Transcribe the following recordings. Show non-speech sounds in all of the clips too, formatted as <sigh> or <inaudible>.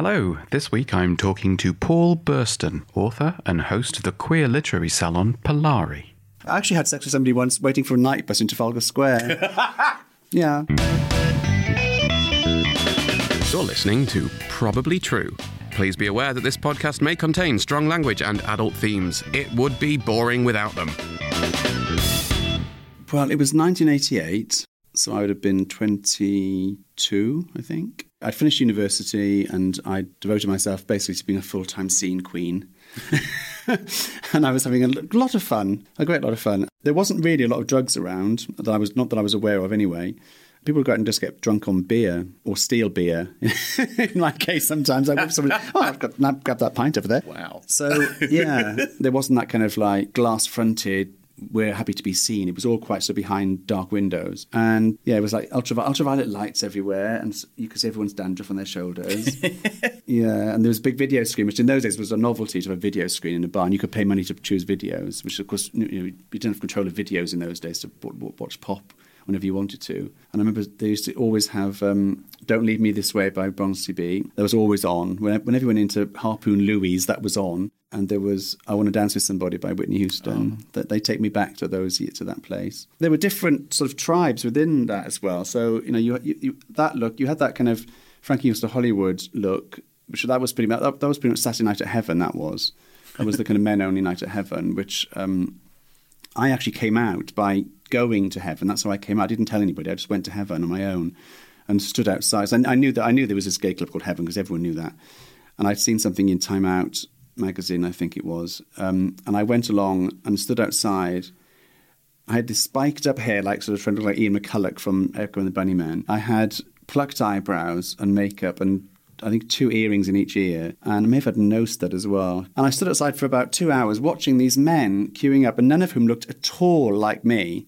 Hello, this week I'm talking to Paul Burston, author and host of the queer literary salon Polari. I actually had sex with somebody once waiting for a night bus in Trafalgar Square. <laughs> yeah. You're listening to Probably True. Please be aware that this podcast may contain strong language and adult themes. It would be boring without them. Well, it was 1988, so I would have been 22, I think. I'd finished university and I devoted myself basically to being a full time scene queen. <laughs> and I was having a lot of fun, a great lot of fun. There wasn't really a lot of drugs around that I was not that I was aware of anyway. People would go out and just get drunk on beer or steal beer. <laughs> In my case, sometimes I would somebody, oh, I've got I've got that pint over there. Wow. So yeah, <laughs> there wasn't that kind of like glass fronted we're happy to be seen. It was all quite so behind dark windows, and yeah, it was like ultra, ultraviolet lights everywhere, and you could see everyone's dandruff on their shoulders. <laughs> yeah, and there was a big video screen, which in those days was a novelty to have a video screen in a bar, and you could pay money to choose videos, which of course you, know, you didn't have control of videos in those days to watch pop whenever you wanted to. And I remember they used to always have um, "Don't Leave Me This Way" by Bronski Beat. That was always on. Whenever you went into Harpoon Louie's, that was on. And there was "I Want to Dance with Somebody" by Whitney Houston. Oh. That they take me back to those to that place. There were different sort of tribes within that as well. So you know, you, you, you that look, you had that kind of Frankie Goes to Hollywood look, which that was pretty much that, that was pretty much Saturday Night at Heaven. That was. That was the kind of men only night at heaven, which um, I actually came out by going to heaven. That's how I came out. I didn't tell anybody. I just went to heaven on my own and stood outside. And I knew that I knew there was this gay club called Heaven because everyone knew that. And I'd seen something in Time Out magazine, I think it was. Um, and I went along and stood outside. I had this spiked up hair, like sort of trying to look like Ian McCulloch from Echo and the Bunnymen. I had plucked eyebrows and makeup and I think two earrings in each ear, and I may have had nose stud as well. And I stood outside for about two hours watching these men queuing up, and none of whom looked at all like me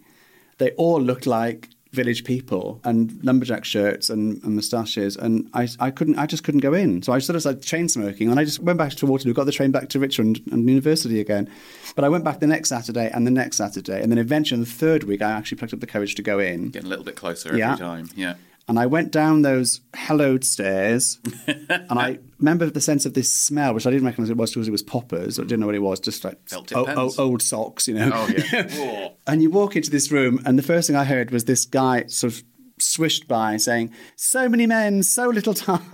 they all looked like village people and lumberjack shirts and, and moustaches and I, I couldn't I just couldn't go in. So I sort of started chain smoking and I just went back to Waterloo got the train back to Richmond and University again. But I went back the next Saturday and the next Saturday and then eventually in the third week I actually plucked up the courage to go in. Getting a little bit closer every yeah. time yeah and I went down those hallowed stairs, <laughs> and I remember the sense of this smell, which I didn't recognise it was because it was poppers. I didn't know what it was, just like o- o- old socks, you know. Oh, yeah. <laughs> and you walk into this room, and the first thing I heard was this guy sort of swished by saying, So many men, so little time, <laughs>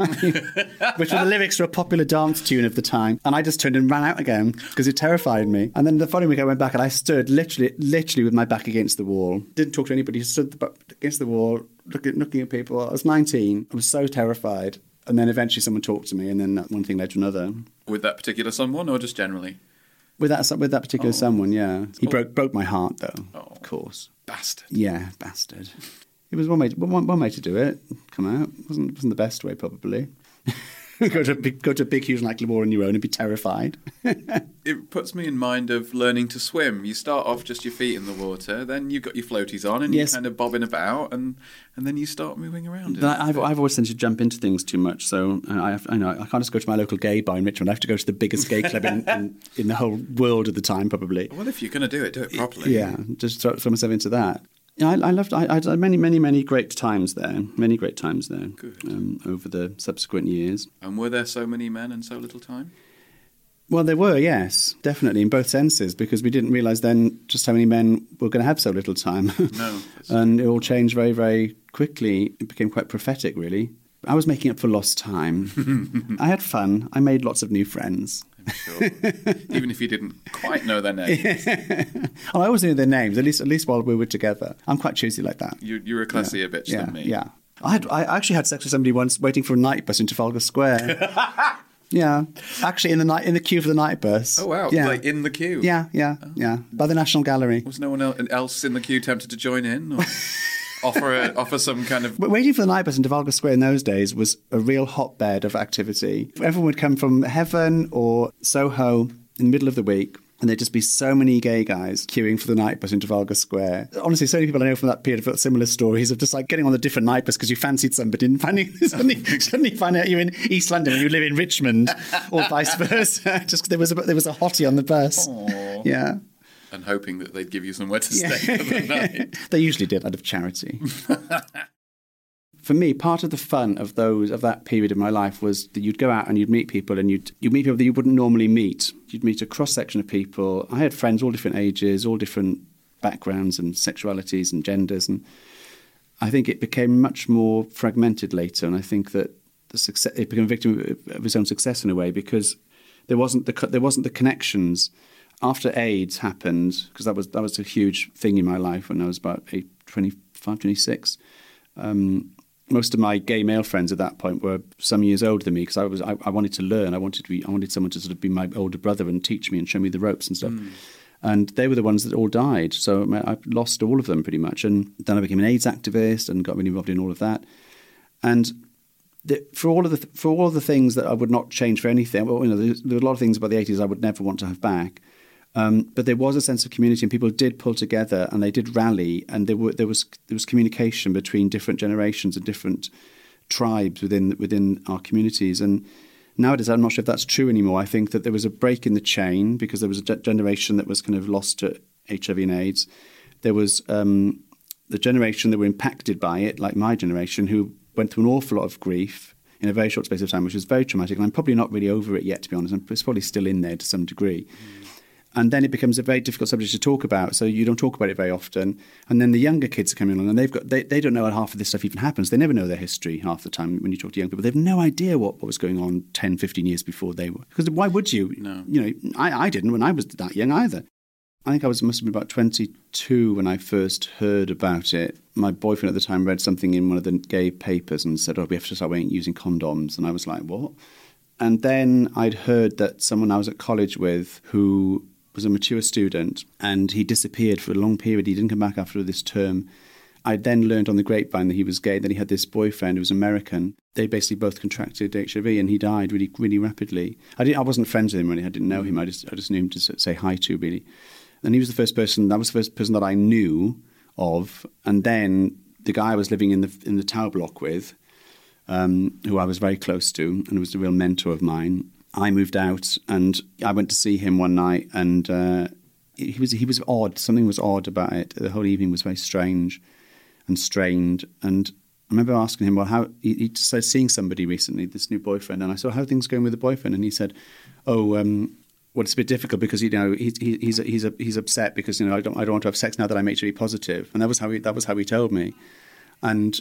which were the lyrics for a popular dance tune of the time. And I just turned and ran out again because it terrified me. And then the following week I went back and I stood literally, literally with my back against the wall. Didn't talk to anybody, stood against the wall, looking, looking at people. I was 19. I was so terrified. And then eventually someone talked to me, and then one thing led to another. With that particular someone, or just generally? With that, with that particular oh. someone, yeah. He oh. broke broke my heart, though. Oh. Of course. Bastard. Yeah, bastard. It was one way, to, one, one way to do it. Come out wasn't wasn't the best way, probably. <laughs> <laughs> go to go to a big, huge all on your own and be terrified. <laughs> it puts me in mind of learning to swim. You start off just your feet in the water, then you've got your floaties on, and yes. you're kind of bobbing about, and and then you start moving around. I've, I've always tended to jump into things too much, so I, have, I know I can't just go to my local gay bar in Richmond. I have to go to the biggest gay club in, in, <laughs> in, the whole world at the time, probably. Well, if you're going to do it, do it properly. Yeah, just throw, throw myself into that. Yeah, I, I loved. I, I, had many, many, many great times there. Many great times there. Um, over the subsequent years. And were there so many men and so little time? Well, there were, yes, definitely in both senses, because we didn't realise then just how many men were going to have so little time. No, <laughs> and it all changed very, very quickly. It became quite prophetic, really. I was making up for lost time. <laughs> I had fun. I made lots of new friends. Sure. Even if you didn't quite know their names. <laughs> oh, I always knew their names, at least at least while we were together. I'm quite choosy like that. You, you're a classier yeah. bitch yeah. than me. Yeah. I, had, I actually had sex with somebody once waiting for a night bus in Trafalgar Square. <laughs> Yeah, actually, in the night in the queue for the night bus. Oh wow! Yeah. like in the queue. Yeah, yeah, oh. yeah. By the National Gallery. Was no one else in the queue tempted to join in? <laughs> offer a, offer some kind of. But waiting for the night bus in Trafalgar Square in those days was a real hotbed of activity. Everyone would come from Heaven or Soho in the middle of the week and there'd just be so many gay guys queuing for the night bus in Trafalgar Square. Honestly, so many people I know from that period have got similar stories of just like getting on the different night bus because you fancied somebody and finding, <laughs> suddenly, suddenly find out you're in East London and you live in Richmond or vice versa. <laughs> just there was a, there was a hottie on the bus. Aww. Yeah. And hoping that they'd give you somewhere to stay for the night. <laughs> they usually did out of charity <laughs> for me, part of the fun of those of that period of my life was that you'd go out and you'd meet people, and you'd you'd meet people that you wouldn't normally meet. You'd meet a cross section of people. I had friends all different ages, all different backgrounds and sexualities and genders, and I think it became much more fragmented later. And I think that the success it became a victim of his own success in a way because there wasn't the there wasn't the connections after AIDS happened because that was that was a huge thing in my life when I was about 25, 26. Um, most of my gay male friends at that point were some years older than me because I was I, I, wanted to learn. I wanted to be I wanted someone to sort of be my older brother and teach me and show me the ropes and stuff. Mm. And they were the ones that all died. So I lost all of them pretty much. And then I became an AIDS activist and got really involved in all of that. And the, for all of the for all of the things that I would not change for anything, well, you know, there were a lot of things about the 80s I would never want to have back. Um, but there was a sense of community, and people did pull together, and they did rally, and there, were, there was there was communication between different generations and different tribes within within our communities. And nowadays, I'm not sure if that's true anymore. I think that there was a break in the chain because there was a generation that was kind of lost to HIV and AIDS. There was um, the generation that were impacted by it, like my generation, who went through an awful lot of grief in a very short space of time, which was very traumatic. And I'm probably not really over it yet, to be honest. It's probably still in there to some degree. Mm and then it becomes a very difficult subject to talk about. So you don't talk about it very often. And then the younger kids are coming along, and they've got they, they don't know how half of this stuff even happens. They never know their history half the time when you talk to young people. They've no idea what, what was going on 10, 15 years before they were. Because why would you? No. You know, I, I didn't when I was that young either. I think I was must have been about 22 when I first heard about it. My boyfriend at the time read something in one of the gay papers and said, "Oh, we have to start using condoms." And I was like, "What?" And then I'd heard that someone I was at college with who was a mature student and he disappeared for a long period. He didn't come back after this term. I then learned on the grapevine that he was gay, that he had this boyfriend who was American. They basically both contracted HIV and he died really, really rapidly. I, didn't, I wasn't friends with him really. I didn't know him. I just, I just knew him to say hi to, really. And he was the first person, that was the first person that I knew of. And then the guy I was living in the, in the tower block with, um, who I was very close to and was a real mentor of mine, I moved out and I went to see him one night and uh, he was he was odd. Something was odd about it. The whole evening was very strange and strained. And I remember asking him, well, how he, he started seeing somebody recently, this new boyfriend, and I said, how things going with the boyfriend? And he said, oh. Um, well, it's a bit difficult because you know he's he's he's he's upset because you know I don't I don't want to have sex now that I'm HIV positive, and that was how he that was how he told me, and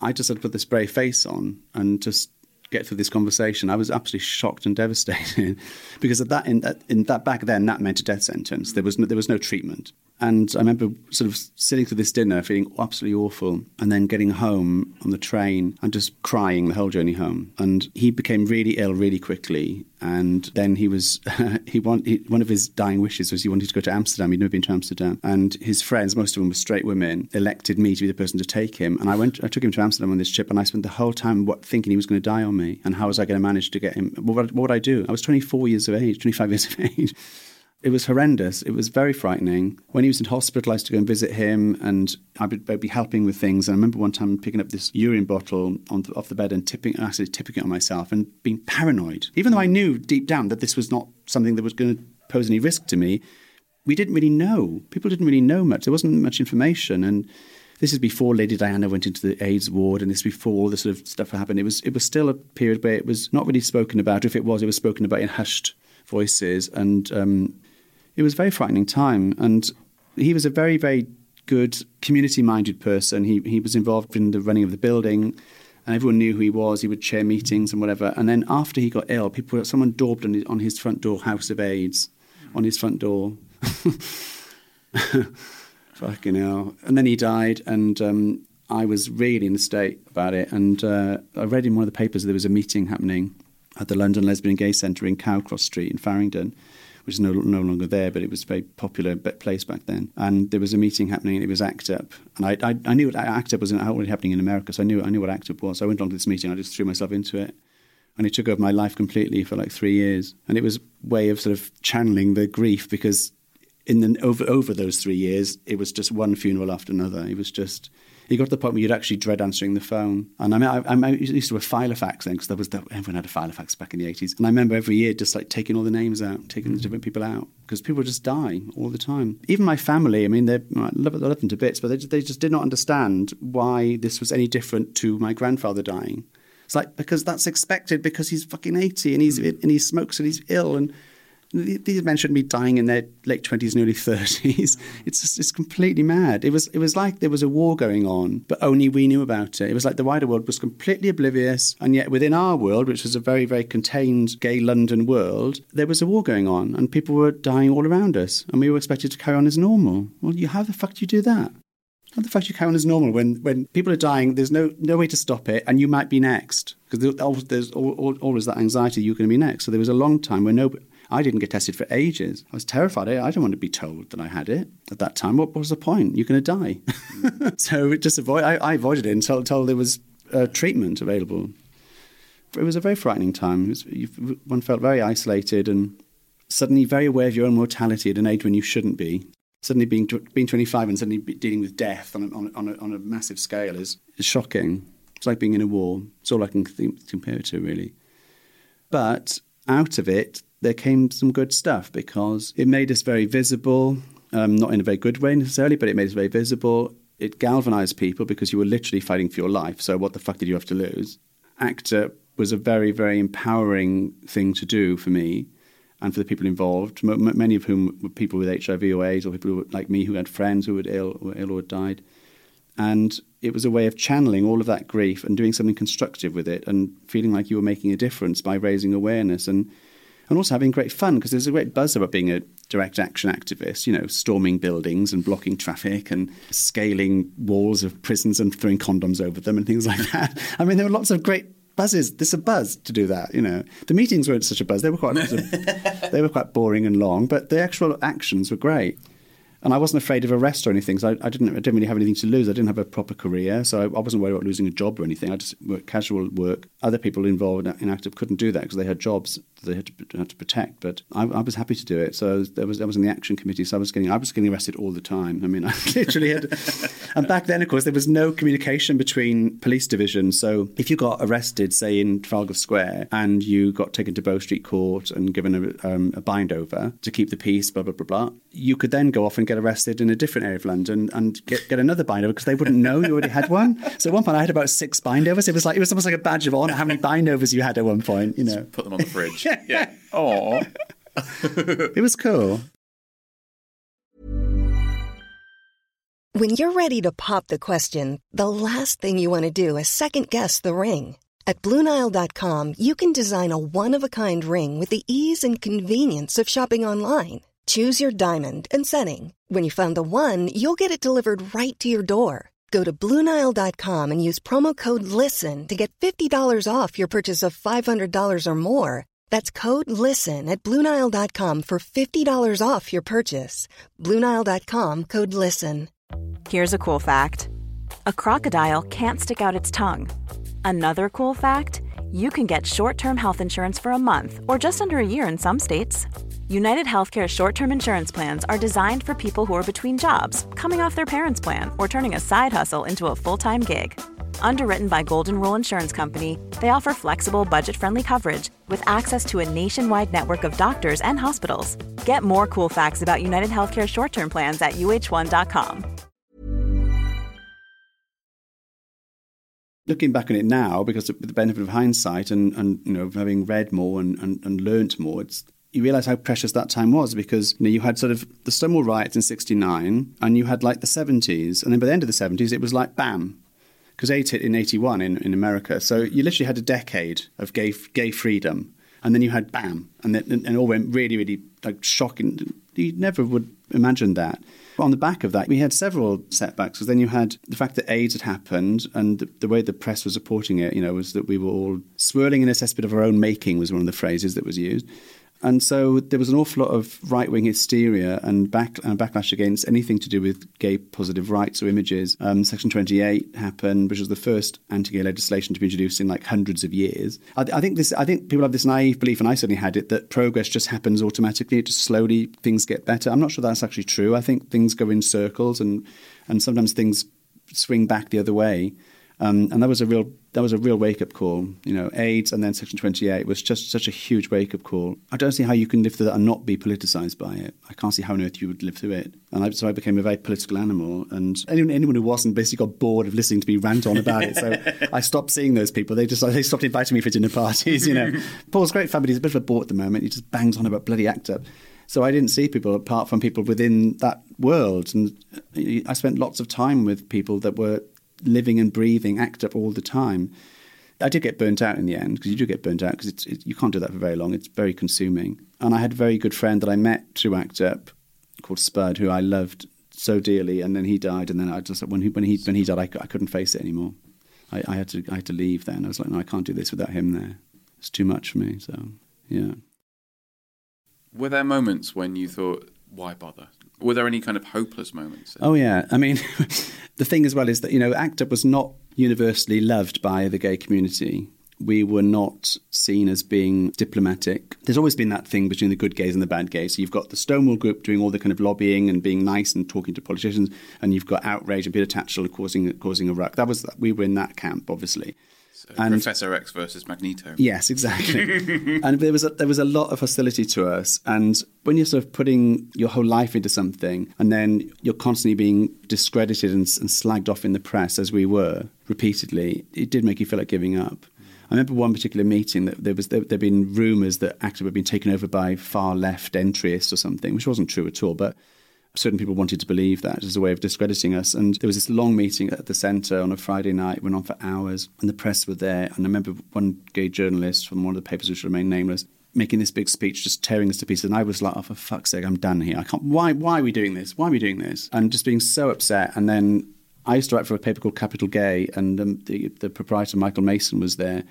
I just had to put this brave face on and just get through this conversation, I was absolutely shocked and devastated <laughs> because at that in that in that back then that meant a death sentence. There was no, there was no treatment. And I remember sort of sitting through this dinner, feeling absolutely awful, and then getting home on the train and just crying the whole journey home. And he became really ill really quickly. And then he was, <laughs> he, want, he one of his dying wishes was he wanted to go to Amsterdam. He'd never been to Amsterdam. And his friends, most of them were straight women, elected me to be the person to take him. And I went, I took him to Amsterdam on this trip, and I spent the whole time what, thinking he was going to die on me. And how was I going to manage to get him? What, what would I do? I was 24 years of age, 25 years of age. It was horrendous. It was very frightening. When he was in hospital, I used to go and visit him, and I would I'd be helping with things. And I remember one time picking up this urine bottle the, off the bed and tipping, actually tipping it on myself, and being paranoid. Even though I knew deep down that this was not something that was going to pose any risk to me, we didn't really know. People didn't really know much. There wasn't much information, and this is before Lady Diana went into the AIDS ward, and this before all this sort of stuff happened. It was it was still a period where it was not really spoken about. If it was, it was spoken about in hushed voices, and um, it was a very frightening time. And he was a very, very good community minded person. He, he was involved in the running of the building and everyone knew who he was. He would chair meetings and whatever. And then after he got ill, people someone daubed on his, on his front door House of AIDS on his front door. <laughs> Fucking hell. And then he died, and um, I was really in the state about it. And uh, I read in one of the papers there was a meeting happening at the London Lesbian Gay Centre in Cowcross Street in Farringdon which is no, no longer there, but it was a very popular place back then. And there was a meeting happening, and it was ACT UP. And I, I, I knew what ACT UP was already happening in America, so I knew, I knew what ACT UP was. So I went along to this meeting, I just threw myself into it. And it took over my life completely for like three years. And it was a way of sort of channeling the grief because in the, over, over those three years, it was just one funeral after another. It was just you got to the point where you'd actually dread answering the phone. And I mean, I, I used to have Filofax then because there was the, everyone had a Filofax back in the 80s. And I remember every year just like taking all the names out, taking the hmm. different people out because people just die all the time. Even my family, I mean, I love, I love them to bits, but they, they just did not understand why this was any different to my grandfather dying. It's like because that's expected because he's fucking 80 and he's hmm. and he smokes and he's ill and these men shouldn't be dying in their late twenties and early thirties. Mm. It's just, it's completely mad. It was it was like there was a war going on, but only we knew about it. It was like the wider world was completely oblivious, and yet within our world, which was a very very contained gay London world, there was a war going on, and people were dying all around us, and we were expected to carry on as normal. Well, you how the fuck do you do that? How the fuck do you carry on as normal when, when people are dying? There's no no way to stop it, and you might be next because there's, there's always that anxiety you're going to be next. So there was a long time where no I didn't get tested for ages. I was terrified. I didn't want to be told that I had it at that time. What, what was the point? You're going to die. <laughs> so just avoid. I, I, avoided it until, until there was uh, treatment available. It was a very frightening time. Was, one felt very isolated and suddenly very aware of your own mortality at an age when you shouldn't be. Suddenly being being 25 and suddenly dealing with death on a, on a, on a, on a massive scale is, is shocking. It's like being in a war. It's all I can compare it to, really. But out of it, there came some good stuff because it made us very visible, um, not in a very good way necessarily, but it made us very visible. It galvanized people because you were literally fighting for your life. So, what the fuck did you have to lose? ACT UP was a very, very empowering thing to do for me and for the people involved, m- many of whom were people with HIV or AIDS or people were, like me who had friends who were ill, were ill or had died. And it was a way of channeling all of that grief and doing something constructive with it and feeling like you were making a difference by raising awareness. And and also having great fun because there's a great buzz about being a direct action activist, you know, storming buildings and blocking traffic and scaling walls of prisons and throwing condoms over them and things like <laughs> that. I mean, there were lots of great buzzes. There's a buzz to do that, you know. The meetings weren't such a buzz. They were quite <laughs> they were quite boring and long, but the actual actions were great and I wasn't afraid of arrest or anything. So I, I, didn't, I didn't really have anything to lose. I didn't have a proper career, so I, I wasn't worried about losing a job or anything. I just worked casual work. Other people involved in ACT UP couldn't do that because they had jobs they had to, had to protect. But I, I, was happy to do it. So there was, I was in the action committee, so I was getting I was getting arrested all the time. I mean, <laughs> I literally had. <laughs> and back then, of course, there was no communication between police divisions. So if you got arrested, say in Trafalgar Square, and you got taken to Bow Street Court and given a, um, a bind over to keep the peace, blah blah blah blah, you could then go off and get arrested in a different different area of London and get, get another bindover because they wouldn't know you already had one. <laughs> So at one point I had about six bindovers. It was like it was almost like a badge of honor how many bindovers you had at one point. You know, Just put them on the fridge. <laughs> yeah. Oh. it was cool. When you're ready to pop the question, the last thing you want to do is second guess the ring. At BlueNile.com, you can design a one of a kind ring with the ease and convenience of shopping online. Choose your diamond and setting. When you find the one, you'll get it delivered right to your door. Go to Bluenile.com and use promo code LISTEN to get $50 off your purchase of $500 or more. That's code LISTEN at Bluenile.com for $50 off your purchase. Bluenile.com code LISTEN. Here's a cool fact a crocodile can't stick out its tongue. Another cool fact you can get short term health insurance for a month or just under a year in some states. United Healthcare short term insurance plans are designed for people who are between jobs, coming off their parents' plan, or turning a side hustle into a full time gig. Underwritten by Golden Rule Insurance Company, they offer flexible, budget friendly coverage with access to a nationwide network of doctors and hospitals. Get more cool facts about United Healthcare short term plans at uhone.com. Looking back on it now, because with the benefit of hindsight and, and you know having read more and, and, and learnt more, it's you realize how precious that time was because you know you had sort of the Stonewall riots in 69 and you had like the 70s and then by the end of the 70s it was like bam because AIDS hit in 81 in, in America. So you literally had a decade of gay gay freedom and then you had bam and then and it all went really really like shocking. You never would imagine that. On the back of that, we had several setbacks because then you had the fact that AIDS had happened and the, the, way the press was reporting it, you know, was that we were all swirling in a cesspit of our own making was one of the phrases that was used And so there was an awful lot of right wing hysteria and, back, and backlash against anything to do with gay positive rights or images. Um, Section 28 happened, which was the first anti gay legislation to be introduced in like hundreds of years. I, I, think this, I think people have this naive belief, and I certainly had it, that progress just happens automatically. It just slowly things get better. I'm not sure that's actually true. I think things go in circles and, and sometimes things swing back the other way. Um, and that was a real that was a real wake up call. You know, AIDS and then Section 28 was just such a huge wake up call. I don't see how you can live through that and not be politicized by it. I can't see how on earth you would live through it. And I, so I became a very political animal. And anyone, anyone who wasn't basically got bored of listening to me rant on about it. So <laughs> I stopped seeing those people. They just they stopped inviting me for dinner parties. You know, <laughs> Paul's great but he's a bit of a bore at the moment. He just bangs on about bloody ACT UP. So I didn't see people apart from people within that world. And I spent lots of time with people that were living and breathing ACT UP all the time. I did get burnt out in the end because you do get burnt out because it, you can't do that for very long. It's very consuming. And I had a very good friend that I met through ACT UP called Spud, who I loved so dearly. And then he died, and then I just when he when he when he died, I, I couldn't face it anymore. I, I, had to I had to leave. Then I was like, no, I can't do this without him there. It's too much for me. So yeah. Were there moments when you thought, why bother? Were there any kind of hopeless moments? Oh yeah, I mean, <laughs> the thing as well is that you know, ACT UP was not universally loved by the gay community. We were not seen as being diplomatic. There's always been that thing between the good gays and the bad gays. So you've got the Stonewall group doing all the kind of lobbying and being nice and talking to politicians, and you've got outrage and Peter Tatchell causing causing a ruck. That was we were in that camp, obviously. So and, Professor X versus Magneto. Yes, exactly. <laughs> and there was a, there was a lot of hostility to us. And when you're sort of putting your whole life into something, and then you're constantly being discredited and, and slagged off in the press, as we were repeatedly, it did make you feel like giving up. I remember one particular meeting that there was there had been rumours that ACT UP had been taken over by far left entryists or something, which wasn't true at all. But certain people wanted to believe that as a way of discrediting us. And there was this long meeting at the centre on a Friday night, went on for hours, and the press were there. And I remember one gay journalist from one of the papers which remain nameless making this big speech, just tearing us to pieces. And I was like, oh, for fuck's sake, I'm done here. I can't, why, why are we doing this? Why are we doing this? And just being so upset. And then I used to write for a paper called Capital Gay, and um, the, the proprietor, Michael Mason, was there.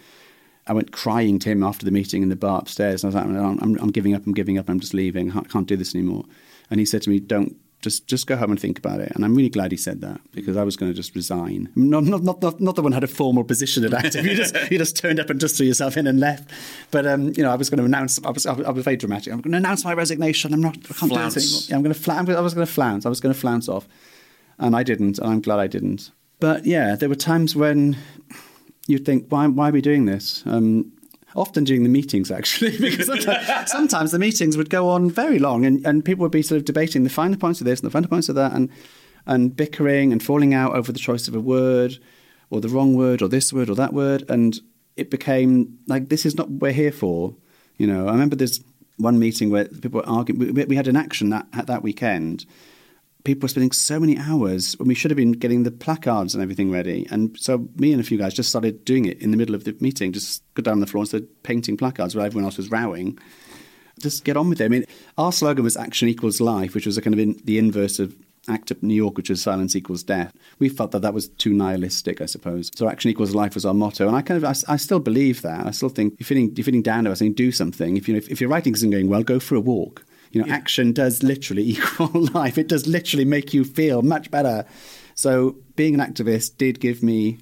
I went crying to him after the meeting in the bar upstairs. And I was like, I'm, I'm giving up, I'm giving up, I'm just leaving. I can't do this anymore. And he said to me, don't just just go home and think about it. And I'm really glad he said that because I was going to just resign. Not not not not, not that one had a formal position at ACT UP. you just you just turned up and just threw yourself in and left. But um, you know, I was going to announce. I was I was very dramatic. I'm going to announce my resignation. I'm not. I can't flounce. do this anymore. I'm going to. Fla- I was going to flounce. I was going to flounce off, and I didn't. And I'm glad I didn't. But yeah, there were times when you'd think, why why are we doing this? Um, often during the meetings, actually, <laughs> because sometimes, <laughs> sometimes, the meetings would go on very long and, and people would be sort of debating the finer points of this and the finer points of that and, and bickering and falling out over the choice of a word or the wrong word or this word or that word. And it became like, this is not what we're here for. You know, I remember there's one meeting where people were arguing. We, we had an action that, that weekend people were spending so many hours when we should have been getting the placards and everything ready. And so me and a few guys just started doing it in the middle of the meeting, just go down on the floor and started painting placards while everyone else was rowing. Just get on with it. I mean, our slogan was action equals life, which was a kind of in, the inverse of ACT UP New York, which is silence equals death. We felt that that was too nihilistic, I suppose. So action equals life was our motto, and I kind of I, I still believe that. I still think if you're feeling, you're feeling down us, saying do something. If you know, if, if your writing isn't going well, go for a walk. You know, yeah. action does literally <laughs> equal life. It does literally make you feel much better. So being an activist did give me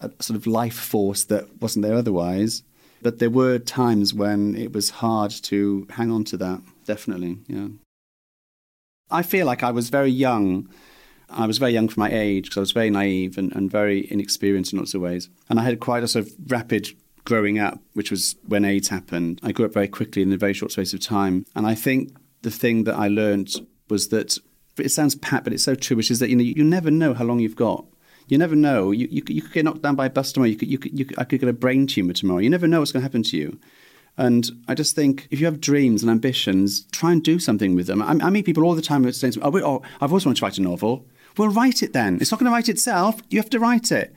a sort of life force that wasn't there otherwise. But there were times when it was hard to hang on to that, definitely, yeah. I feel like I was very young. I was very young for my age because I was very naive and, and very inexperienced in lots of ways. And I had quite a sort of rapid growing up, which was when AIDS happened. I grew up very quickly in a very short space of time. And I think the thing that I learned was that it sounds pat, but it's so true, which is that you know you never know how long you've got. You never know. You, you, you could get knocked down by a bus tomorrow. You could, you could, you could, I could get a brain tumor tomorrow. You never know what's going to happen to you. And I just think if you have dreams and ambitions, try and do something with them. I, I meet people all the time saying, oh, oh, I've always wanted to write a novel. Well, write it then. It's not going to write itself. You have to write it.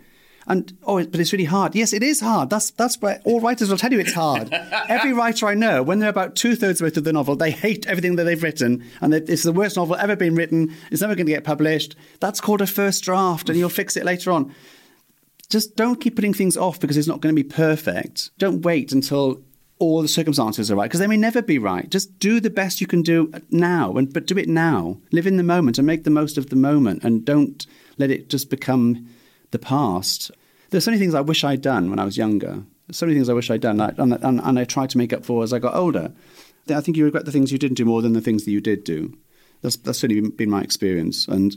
And oh, but it's really hard. Yes, it is hard. That's that's where all writers will tell you it's hard. <laughs> Every writer I know, when they're about two thirds of the way through the novel, they hate everything that they've written, and it's the worst novel ever been written. It's never going to get published. That's called a first draft, and you'll fix it later on. Just don't keep putting things off because it's not going to be perfect. Don't wait until all the circumstances are right because they may never be right. Just do the best you can do now, and but do it now. Live in the moment and make the most of the moment, and don't let it just become the past. There's so many things I wish I'd done when I was younger. There's so many things I wish I'd done, and, and, and I tried to make up for as I got older. I think you regret the things you didn't do more than the things that you did do. That's, that's certainly been my experience. And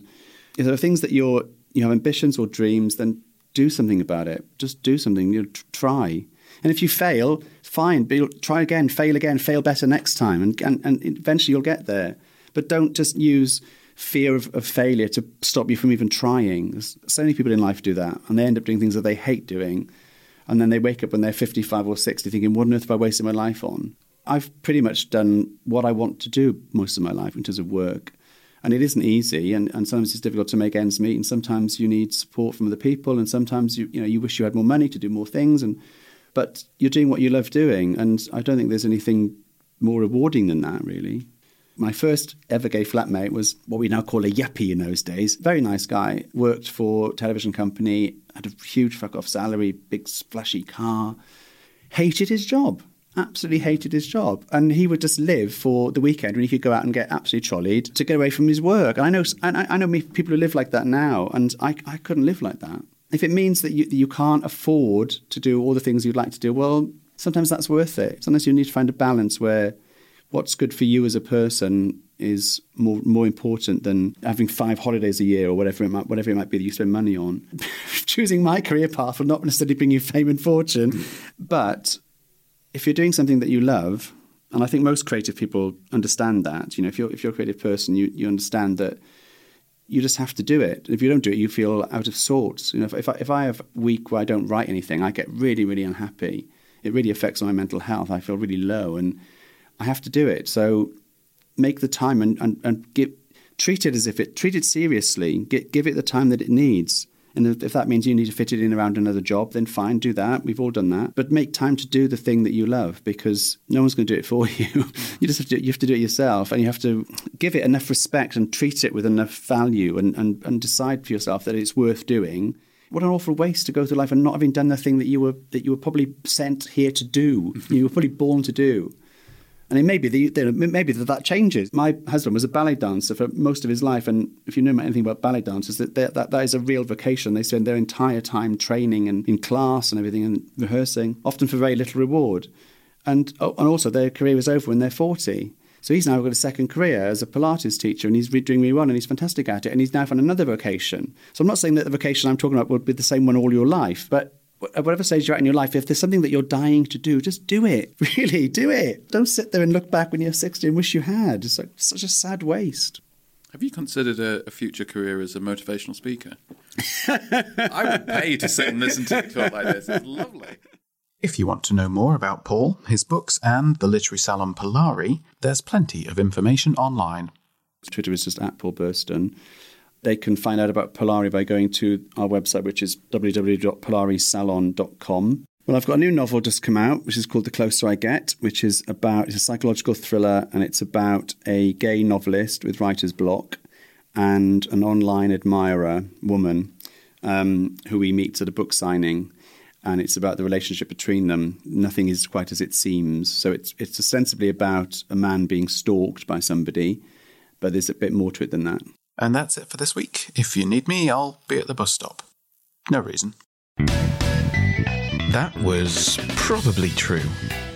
if there are things that you're, you have ambitions or dreams, then do something about it. Just do something. You know, try. And if you fail, fine. But try again, fail again, fail better next time, and, and, and eventually you'll get there. But don't just use fear of, of, failure to stop you from even trying. So many people in life do that, and they end up doing things that they hate doing. And then they wake up when they're 55 or 60 thinking, what on earth have I wasted my life on? I've pretty much done what I want to do most of my life in terms of work. And it isn't easy, and, and sometimes it's difficult to make ends meet, and sometimes you need support from other people, and sometimes you you know you wish you had more money to do more things, and but you're doing what you love doing, and I don't think there's anything more rewarding than that, really. My first ever gay flatmate was what we now call a yuppie in those days. Very nice guy, worked for television company, had a huge fuck off salary, big splashy car, hated his job absolutely hated his job. And he would just live for the weekend when he could go out and get absolutely trolleyed to get away from his work. And I know, I, I know people who live like that now, and I, I couldn't live like that. If it means that you, that you can't afford to do all the things you'd like to do, well, sometimes that's worth it. Sometimes you need to find a balance where what's good for you as a person is more more important than having five holidays a year or whatever it might whatever it might be that you spend money on. <laughs> Choosing my career path will not necessarily bring you fame and fortune, but if you're doing something that you love, and I think most creative people understand that, you know, if you're if you're a creative person, you you understand that you just have to do it. If you don't do it, you feel out of sorts. You know, if, if I, if I have a week where I don't write anything, I get really really unhappy. It really affects my mental health. I feel really low, and I have to do it. So make the time and and, and give, treat it as if it treat it seriously. Get, give it the time that it needs. And if that means you need to fit it in around another job, then fine, do that. We've all done that. But make time to do the thing that you love because no one's going to do it for <laughs> you. you just have to, you have to do it yourself and you have to give it enough respect and treat it with enough value and, and, and decide for yourself that it's worth doing. What an awful waste to go through life and not having done the thing that you were that you were probably sent here to do. Mm-hmm. you were probably born to do. And the, maybe that, that changes. My husband was a ballet dancer for most of his life. And if you know anything about ballet dancers, that, that, that is a real vocation. They spend their entire time training and in class and everything and rehearsing, often for very little reward. And, oh, and also, their career was over when they're 40. So he's now got a second career as a Pilates teacher and he's doing really well and he's fantastic at it. And he's now found another vocation. So I'm not saying that the vocation I'm talking about will be the same one all your life, but at whatever stage you're at in your life, if there's something that you're dying to do, just do it. <laughs> Really, do it. Don't sit there and look back when you're 60 and wish you had. It's like such a sad waste. Have you considered a, a future career as a motivational speaker? <laughs> I would pay to sit and listen to you talk like this. It's lovely. If you want to know more about Paul, his books, and the literary salon Polari, there's plenty of information online. Twitter is just at Paul Burston. They can find out about Polari by going to our website, which is www.polarisalon.com. Well, I've got a new novel just come out, which is called The Closer I Get, which is about it's a psychological thriller, and it's about a gay novelist with writer's block and an online admirer woman um, who he meets at a book signing, and it's about the relationship between them. Nothing is quite as it seems, so it's it's ostensibly about a man being stalked by somebody, but there's a bit more to it than that. And that's it for this week. If you need me, I'll be at the bus stop. No reason. That was probably true.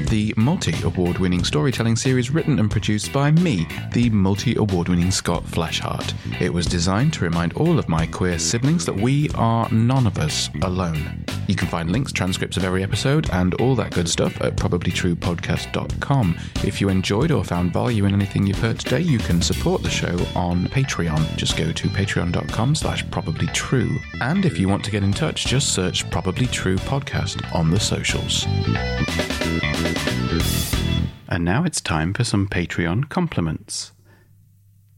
The multi award winning storytelling series written and produced by me, the multi award winning Scott Flashheart. It was designed to remind all of my queer siblings that we are none of us alone. You can find links, transcripts of every episode, and all that good stuff at probablytruepodcast.com. If you enjoyed or found value in anything you've heard today, you can support the show on Patreon. Just go to patreon.com slash probablytrue. And if you want to get in touch, just search Probably True Podcast on the socials. And now it's time for some Patreon compliments.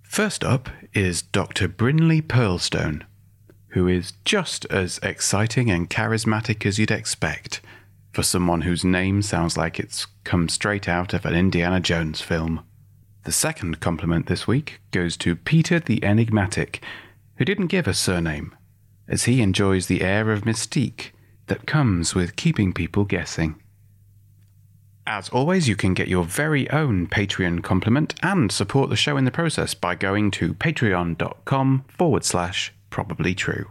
First up is Dr. Brinley Pearlstone, who is just as exciting and charismatic as you'd expect for someone whose name sounds like it's come straight out of an Indiana Jones film. The second compliment this week goes to Peter the Enigmatic, who didn't give a surname, as he enjoys the air of mystique that comes with keeping people guessing. As always, you can get your very own Patreon compliment and support the show in the process by going to patreon.com forward slash probably true.